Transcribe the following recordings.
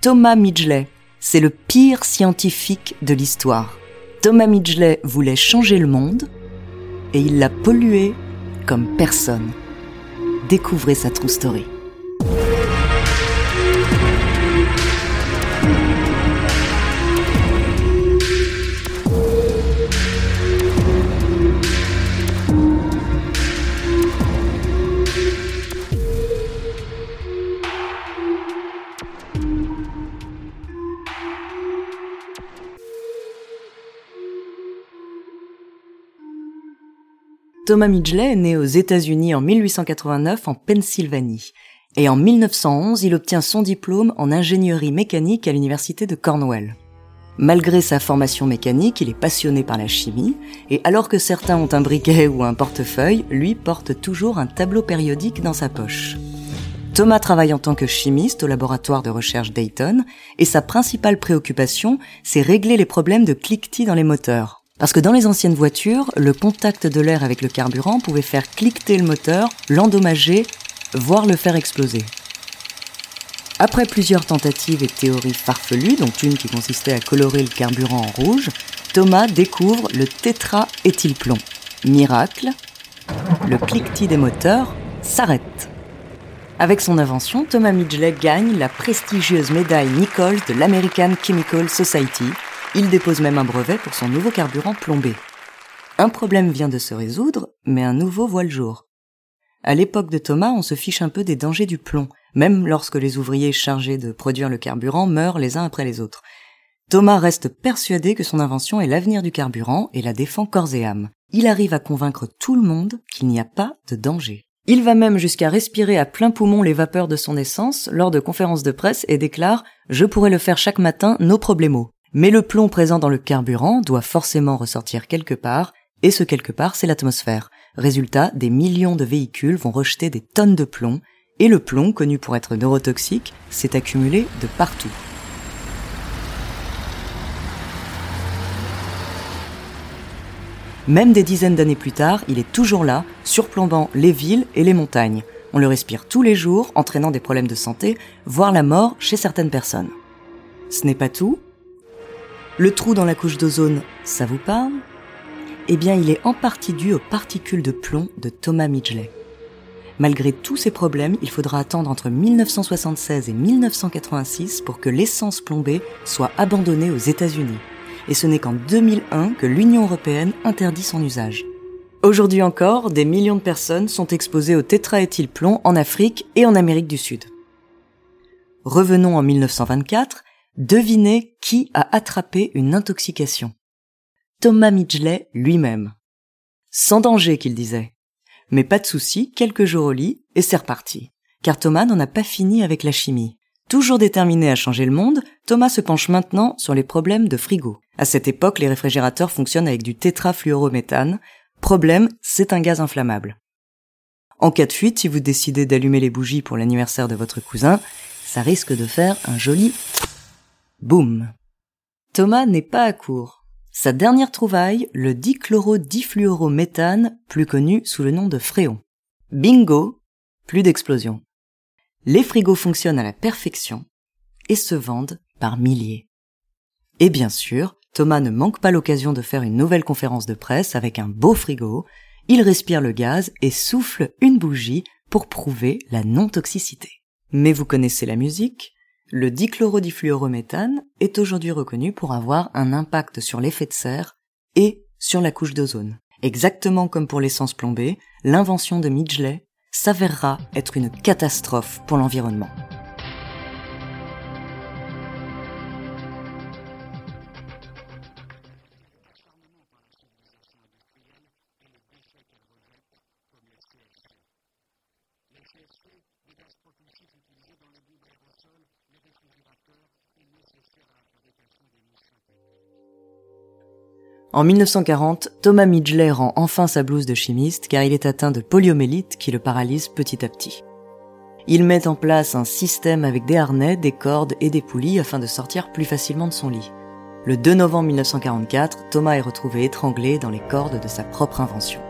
Thomas Midgley, c'est le pire scientifique de l'histoire. Thomas Midgley voulait changer le monde et il l'a pollué comme personne. Découvrez sa true story. Thomas Midgley est né aux États-Unis en 1889 en Pennsylvanie. Et en 1911, il obtient son diplôme en ingénierie mécanique à l'université de Cornwall. Malgré sa formation mécanique, il est passionné par la chimie, et alors que certains ont un briquet ou un portefeuille, lui porte toujours un tableau périodique dans sa poche. Thomas travaille en tant que chimiste au laboratoire de recherche Dayton, et sa principale préoccupation, c'est régler les problèmes de cliquetis dans les moteurs. Parce que dans les anciennes voitures, le contact de l'air avec le carburant pouvait faire cliqueter le moteur, l'endommager, voire le faire exploser. Après plusieurs tentatives et théories farfelues, dont une qui consistait à colorer le carburant en rouge, Thomas découvre le tétraéthylplomb. Miracle, le cliquetis des moteurs s'arrête. Avec son invention, Thomas Midgley gagne la prestigieuse médaille Nichols de l'American Chemical Society il dépose même un brevet pour son nouveau carburant plombé. Un problème vient de se résoudre, mais un nouveau voit le jour. À l'époque de Thomas, on se fiche un peu des dangers du plomb, même lorsque les ouvriers chargés de produire le carburant meurent les uns après les autres. Thomas reste persuadé que son invention est l'avenir du carburant et la défend corps et âme. Il arrive à convaincre tout le monde qu'il n'y a pas de danger. Il va même jusqu'à respirer à plein poumon les vapeurs de son essence lors de conférences de presse et déclare ⁇ Je pourrais le faire chaque matin, nos problèmes mais le plomb présent dans le carburant doit forcément ressortir quelque part, et ce quelque part, c'est l'atmosphère. Résultat, des millions de véhicules vont rejeter des tonnes de plomb, et le plomb, connu pour être neurotoxique, s'est accumulé de partout. Même des dizaines d'années plus tard, il est toujours là, surplombant les villes et les montagnes. On le respire tous les jours, entraînant des problèmes de santé, voire la mort chez certaines personnes. Ce n'est pas tout, le trou dans la couche d'ozone, ça vous parle? Eh bien, il est en partie dû aux particules de plomb de Thomas Midgley. Malgré tous ces problèmes, il faudra attendre entre 1976 et 1986 pour que l'essence plombée soit abandonnée aux États-Unis. Et ce n'est qu'en 2001 que l'Union européenne interdit son usage. Aujourd'hui encore, des millions de personnes sont exposées au tétraéthylplomb en Afrique et en Amérique du Sud. Revenons en 1924, Devinez qui a attrapé une intoxication. Thomas Midgley lui-même. Sans danger, qu'il disait. Mais pas de souci, quelques jours au lit, et c'est reparti. Car Thomas n'en a pas fini avec la chimie. Toujours déterminé à changer le monde, Thomas se penche maintenant sur les problèmes de frigo. À cette époque, les réfrigérateurs fonctionnent avec du tétrafluorométhane. Problème, c'est un gaz inflammable. En cas de fuite, si vous décidez d'allumer les bougies pour l'anniversaire de votre cousin, ça risque de faire un joli Boum Thomas n'est pas à court. Sa dernière trouvaille, le dichlorodifluorométhane, plus connu sous le nom de fréon. Bingo Plus d'explosion. Les frigos fonctionnent à la perfection et se vendent par milliers. Et bien sûr, Thomas ne manque pas l'occasion de faire une nouvelle conférence de presse avec un beau frigo. il respire le gaz et souffle une bougie pour prouver la non-toxicité. Mais vous connaissez la musique Le dichlorodifluorométhane est aujourd'hui reconnu pour avoir un impact sur l'effet de serre et sur la couche d'ozone. Exactement comme pour l'essence plombée, l'invention de Midgley s'avérera être une catastrophe pour l'environnement. En 1940, Thomas Midgley rend enfin sa blouse de chimiste car il est atteint de poliomélite qui le paralyse petit à petit. Il met en place un système avec des harnais, des cordes et des poulies afin de sortir plus facilement de son lit. Le 2 novembre 1944, Thomas est retrouvé étranglé dans les cordes de sa propre invention.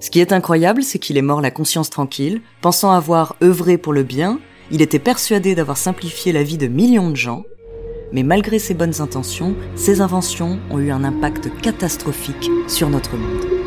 Ce qui est incroyable, c'est qu'il est mort la conscience tranquille, pensant avoir œuvré pour le bien il était persuadé d'avoir simplifié la vie de millions de gens, mais malgré ses bonnes intentions, ses inventions ont eu un impact catastrophique sur notre monde.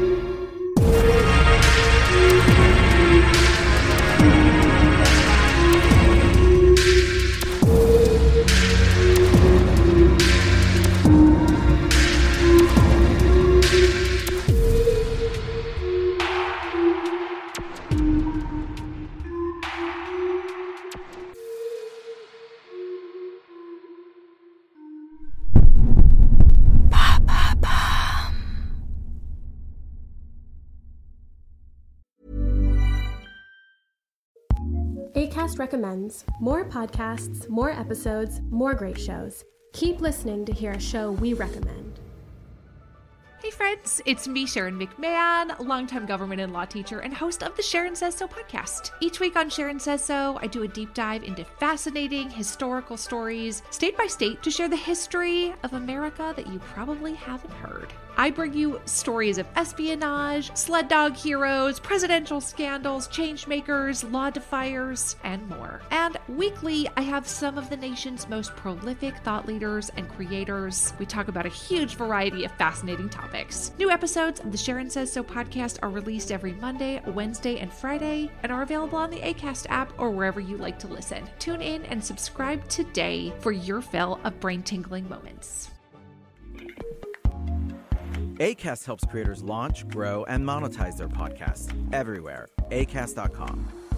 ACAST recommends more podcasts, more episodes, more great shows. Keep listening to hear a show we recommend. Hey friends, it's me, Sharon McMahon, longtime government and law teacher and host of the Sharon Says So podcast. Each week on Sharon Says So, I do a deep dive into fascinating historical stories, state by state, to share the history of America that you probably haven't heard. I bring you stories of espionage, sled dog heroes, presidential scandals, changemakers, law defiers, and more. And weekly, I have some of the nation's most prolific thought leaders and creators. We talk about a huge variety of fascinating topics. New episodes of the Sharon Says So podcast are released every Monday, Wednesday, and Friday, and are available on the ACAST app or wherever you like to listen. Tune in and subscribe today for your fill of brain tingling moments. ACAST helps creators launch, grow, and monetize their podcasts everywhere. ACAST.com.